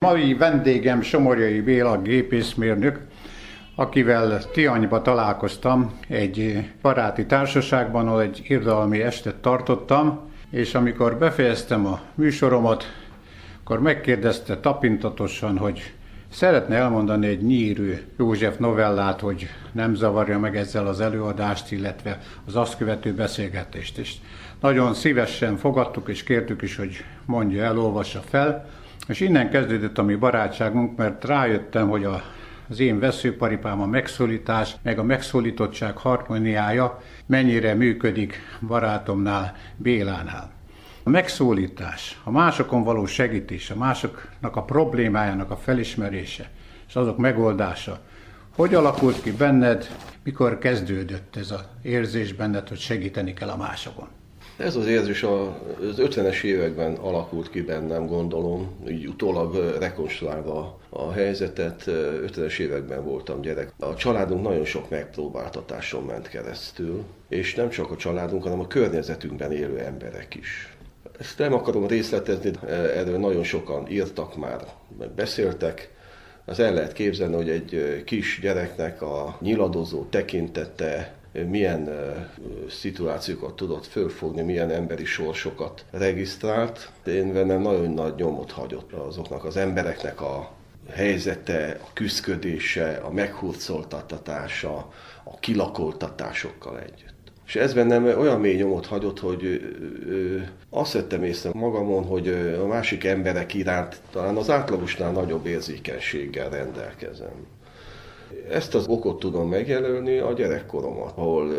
Mai vendégem Somorjai Béla gépészmérnök, akivel Tianyba találkoztam egy baráti társaságban, ahol egy irodalmi estet tartottam, és amikor befejeztem a műsoromat, akkor megkérdezte tapintatosan, hogy szeretne elmondani egy nyírű József novellát, hogy nem zavarja meg ezzel az előadást, illetve az azt követő beszélgetést. És nagyon szívesen fogadtuk és kértük is, hogy mondja el, olvassa fel. És innen kezdődött a mi barátságunk, mert rájöttem, hogy a, az én veszőparipám, a megszólítás, meg a megszólítottság harmóniája mennyire működik barátomnál, Bélánál. A megszólítás, a másokon való segítés, a másoknak a problémájának a felismerése, és azok megoldása, hogy alakult ki benned, mikor kezdődött ez az érzés benned, hogy segíteni kell a másokon? Ez az érzés az 50-es években alakult ki bennem, gondolom, így utólag rekonstruálva a helyzetet. 50-es években voltam gyerek. A családunk nagyon sok megpróbáltatáson ment keresztül, és nem csak a családunk, hanem a környezetünkben élő emberek is. Ezt nem akarom részletezni, erről nagyon sokan írtak már, meg beszéltek. Az el lehet képzelni, hogy egy kis gyereknek a nyiladozó tekintete, milyen szituációkat tudott fölfogni, milyen emberi sorsokat regisztrált. Én bennem nagyon nagy nyomot hagyott azoknak az embereknek a helyzete, a küzdködése, a meghurcoltatása, a kilakoltatásokkal együtt. És ez bennem olyan mély nyomot hagyott, hogy azt vettem észre magamon, hogy a másik emberek iránt talán az átlagosnál nagyobb érzékenységgel rendelkezem. Ezt az okot tudom megjelölni a gyerekkoromat, ahol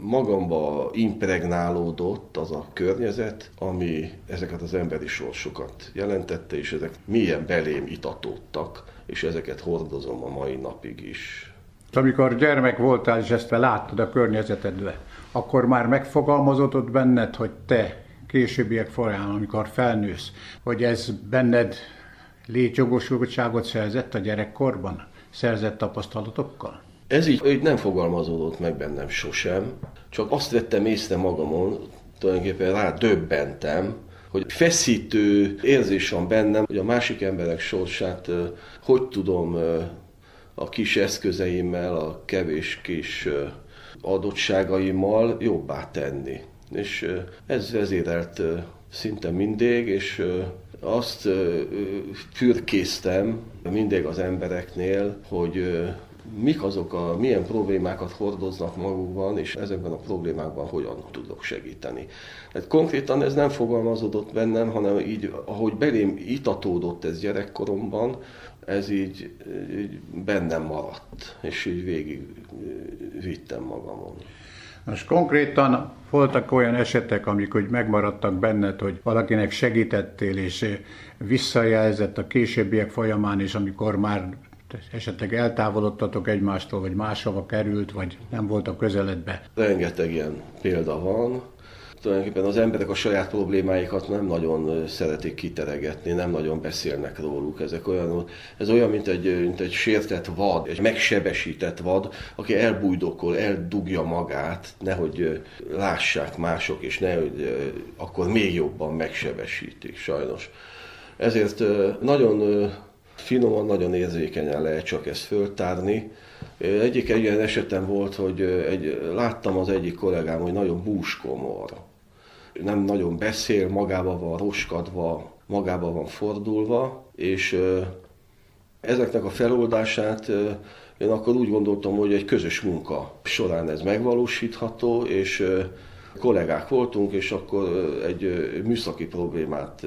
magamba impregnálódott az a környezet, ami ezeket az emberi sorsokat jelentette, és ezek milyen belém itatódtak, és ezeket hordozom a mai napig is. Amikor gyermek voltál, és ezt láttad a környezetedbe, akkor már megfogalmazódott benned, hogy te későbbiek folyamán, amikor felnősz, hogy ez benned létjogosultságot szerzett a gyerekkorban? Szerzett tapasztalatokkal? Ez így, így nem fogalmazódott meg bennem sosem, csak azt vettem észre magamon, tulajdonképpen rá döbbentem, hogy feszítő érzés van bennem, hogy a másik emberek sorsát hogy tudom a kis eszközeimmel, a kevés kis adottságaimmal jobbá tenni. És ez vezérelt szinte mindig, és azt fürkésztem mindig az embereknél, hogy mik azok a, milyen problémákat hordoznak magukban, és ezekben a problémákban hogyan tudok segíteni. Tehát konkrétan ez nem fogalmazódott bennem, hanem így, ahogy belém itatódott ez gyerekkoromban, ez így, így bennem maradt, és így végig vittem magamon. Most konkrétan voltak olyan esetek, amik hogy megmaradtak benned, hogy valakinek segítettél, és visszajelzett a későbbiek folyamán is, amikor már esetleg eltávolodtatok egymástól, vagy máshova került, vagy nem volt a közeledbe? Rengeteg ilyen példa van tulajdonképpen az emberek a saját problémáikat nem nagyon szeretik kiteregetni, nem nagyon beszélnek róluk. Ezek olyan, ez olyan, mint egy, mint egy sértett vad, egy megsebesített vad, aki elbújdokol, eldugja magát, nehogy lássák mások, és nehogy akkor még jobban megsebesítik, sajnos. Ezért nagyon finoman, nagyon érzékenyen lehet csak ezt föltárni. Egyik egy ilyen esetem volt, hogy egy, láttam az egyik kollégám, hogy nagyon búskomor nem nagyon beszél, magába van roskadva, magába van fordulva, és ezeknek a feloldását én akkor úgy gondoltam, hogy egy közös munka során ez megvalósítható, és kollégák voltunk, és akkor egy műszaki problémát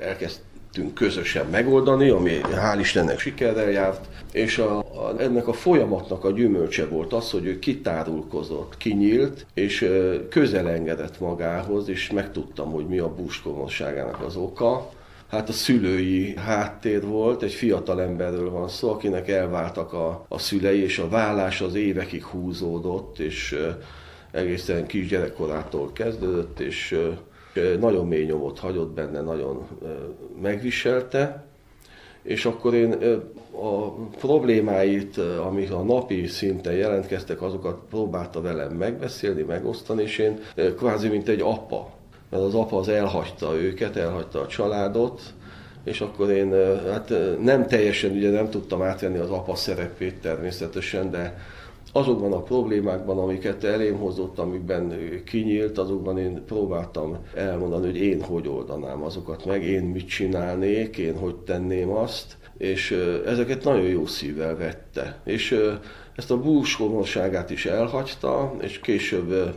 elkezd tudtunk közösen megoldani, ami hál' Istennek sikerrel járt, és a, a, ennek a folyamatnak a gyümölcse volt az, hogy ő kitárulkozott, kinyílt, és közelengedett magához, és megtudtam, hogy mi a búskomosságának az oka. Hát a szülői háttér volt, egy fiatal emberről van szó, akinek elváltak a, a szülei, és a vállás az évekig húzódott, és egészen kisgyerekkorától kezdődött, és nagyon mély nyomot hagyott benne, nagyon megviselte, és akkor én a problémáit, amik a napi szinten jelentkeztek, azokat próbálta velem megbeszélni, megosztani, és én kvázi mint egy apa, mert az apa az elhagyta őket, elhagyta a családot, és akkor én hát nem teljesen, ugye nem tudtam átvenni az apa szerepét természetesen, de azokban a problémákban, amiket elém hozott, amikben kinyílt, azokban én próbáltam elmondani, hogy én hogy oldanám azokat meg, én mit csinálnék, én hogy tenném azt, és ezeket nagyon jó szívvel vette. És ezt a búshonosságát is elhagyta, és később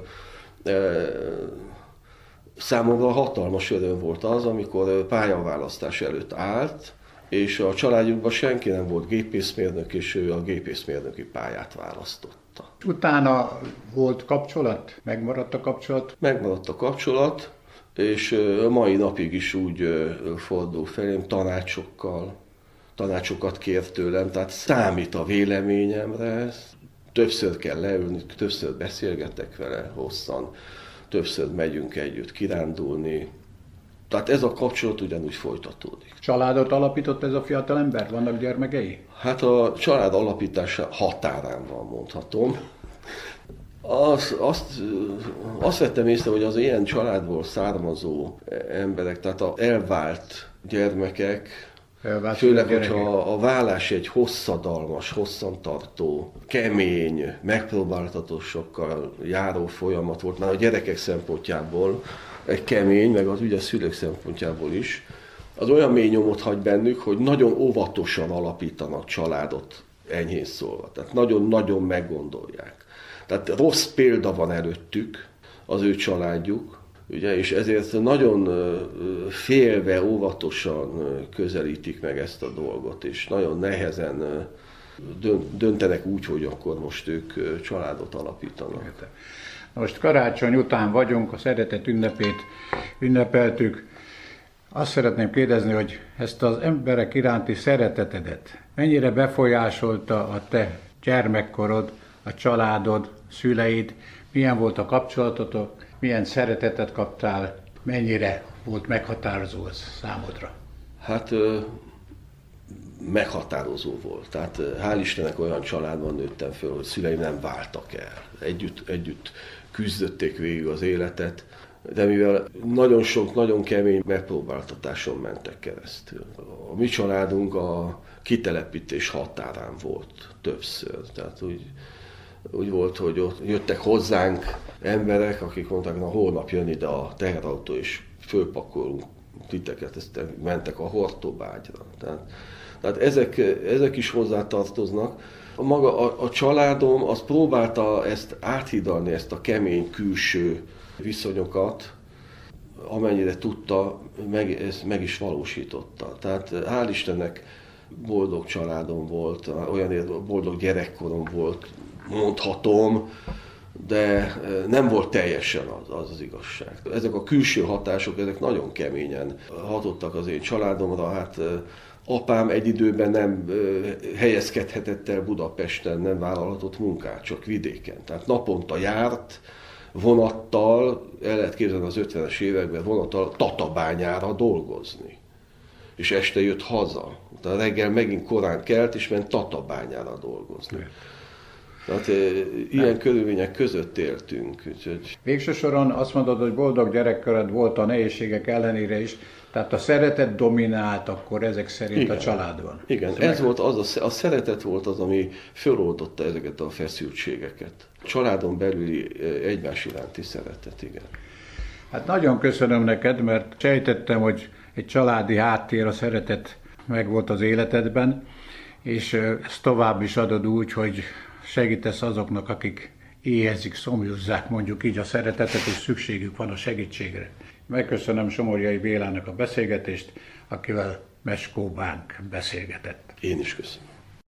számomra hatalmas öröm volt az, amikor pályaválasztás előtt állt, és a családjukban senki nem volt gépészmérnök, és ő a gépészmérnöki pályát választotta. Utána volt kapcsolat? Megmaradt a kapcsolat? Megmaradt a kapcsolat, és a mai napig is úgy fordul felém tanácsokkal, tanácsokat kér tőlem, tehát számít a véleményemre, többször kell leülni, többször beszélgetek vele hosszan, többször megyünk együtt kirándulni, tehát ez a kapcsolat ugyanúgy folytatódik. Családot alapított ez a fiatal ember? Vannak gyermekei? Hát a család alapítása határán van, mondhatom. Az, azt, azt vettem észre, hogy az ilyen családból származó emberek, tehát a elvált gyermekek, elvált főleg, hogyha a vállás egy hosszadalmas, hosszantartó, kemény, megpróbáltatósokkal járó folyamat volt, már a gyerekek szempontjából, egy kemény, meg az ugye a szülők szempontjából is, az olyan mély nyomot hagy bennük, hogy nagyon óvatosan alapítanak családot, enyhén szólva. Tehát nagyon-nagyon meggondolják. Tehát rossz példa van előttük, az ő családjuk, ugye, és ezért nagyon félve, óvatosan közelítik meg ezt a dolgot, és nagyon nehezen döntenek úgy, hogy akkor most ők családot alapítanak. Most karácsony után vagyunk, a szeretet ünnepét ünnepeltük. Azt szeretném kérdezni, hogy ezt az emberek iránti szeretetedet mennyire befolyásolta a te gyermekkorod, a családod, szüleid, milyen volt a kapcsolatotok, milyen szeretetet kaptál, mennyire volt meghatározó ez számodra? Hát meghatározó volt. Tehát hál' Istennek olyan családban nőttem föl, hogy szüleim nem váltak el. Együtt, együtt küzdötték végig az életet, de mivel nagyon sok, nagyon kemény megpróbáltatáson mentek keresztül. A mi családunk a kitelepítés határán volt többször. Tehát úgy, úgy volt, hogy ott jöttek hozzánk emberek, akik mondták, na holnap jön ide a teherautó, és fölpakolunk titeket, ezt mentek a Hortobágyra. Tehát, tehát ezek, ezek is hozzátartoznak a maga a, a családom az próbálta ezt áthidalni, ezt a kemény külső viszonyokat, amennyire tudta, meg, ezt meg is valósította. Tehát hál' Istennek boldog családom volt, olyan boldog gyerekkorom volt, mondhatom, de nem volt teljesen az, az az igazság. Ezek a külső hatások, ezek nagyon keményen hatottak az én családomra, hát Apám egy időben nem helyezkedhetett el Budapesten, nem vállalhatott munkát, csak vidéken. Tehát naponta járt, vonattal, el lehet képzelni az 50-es években, vonattal Tatabányára dolgozni. És este jött haza. Tehát reggel megint korán kelt, és ment Tatabányára dolgozni. Tehát ilyen nem. körülmények között éltünk. Úgyhogy... Végső soron azt mondod, hogy boldog gyerekkored volt a nehézségek ellenére is, tehát a szeretet dominált akkor ezek szerint Igen. a családban. Igen, ez, ez volt az, a, a szeretet volt az, ami föloldotta ezeket a feszültségeket. Családon belüli egymás iránti szeretet, igen. Hát nagyon köszönöm neked, mert sejtettem, hogy egy családi háttér, a szeretet meg volt az életedben, és ezt tovább is adod úgy, hogy segítesz azoknak, akik éhezik, szomjuzzák mondjuk így a szeretetet, és szükségük van a segítségre. Megköszönöm Somorjai Bélának a beszélgetést, akivel Meskó Bánk beszélgetett. Én is köszönöm.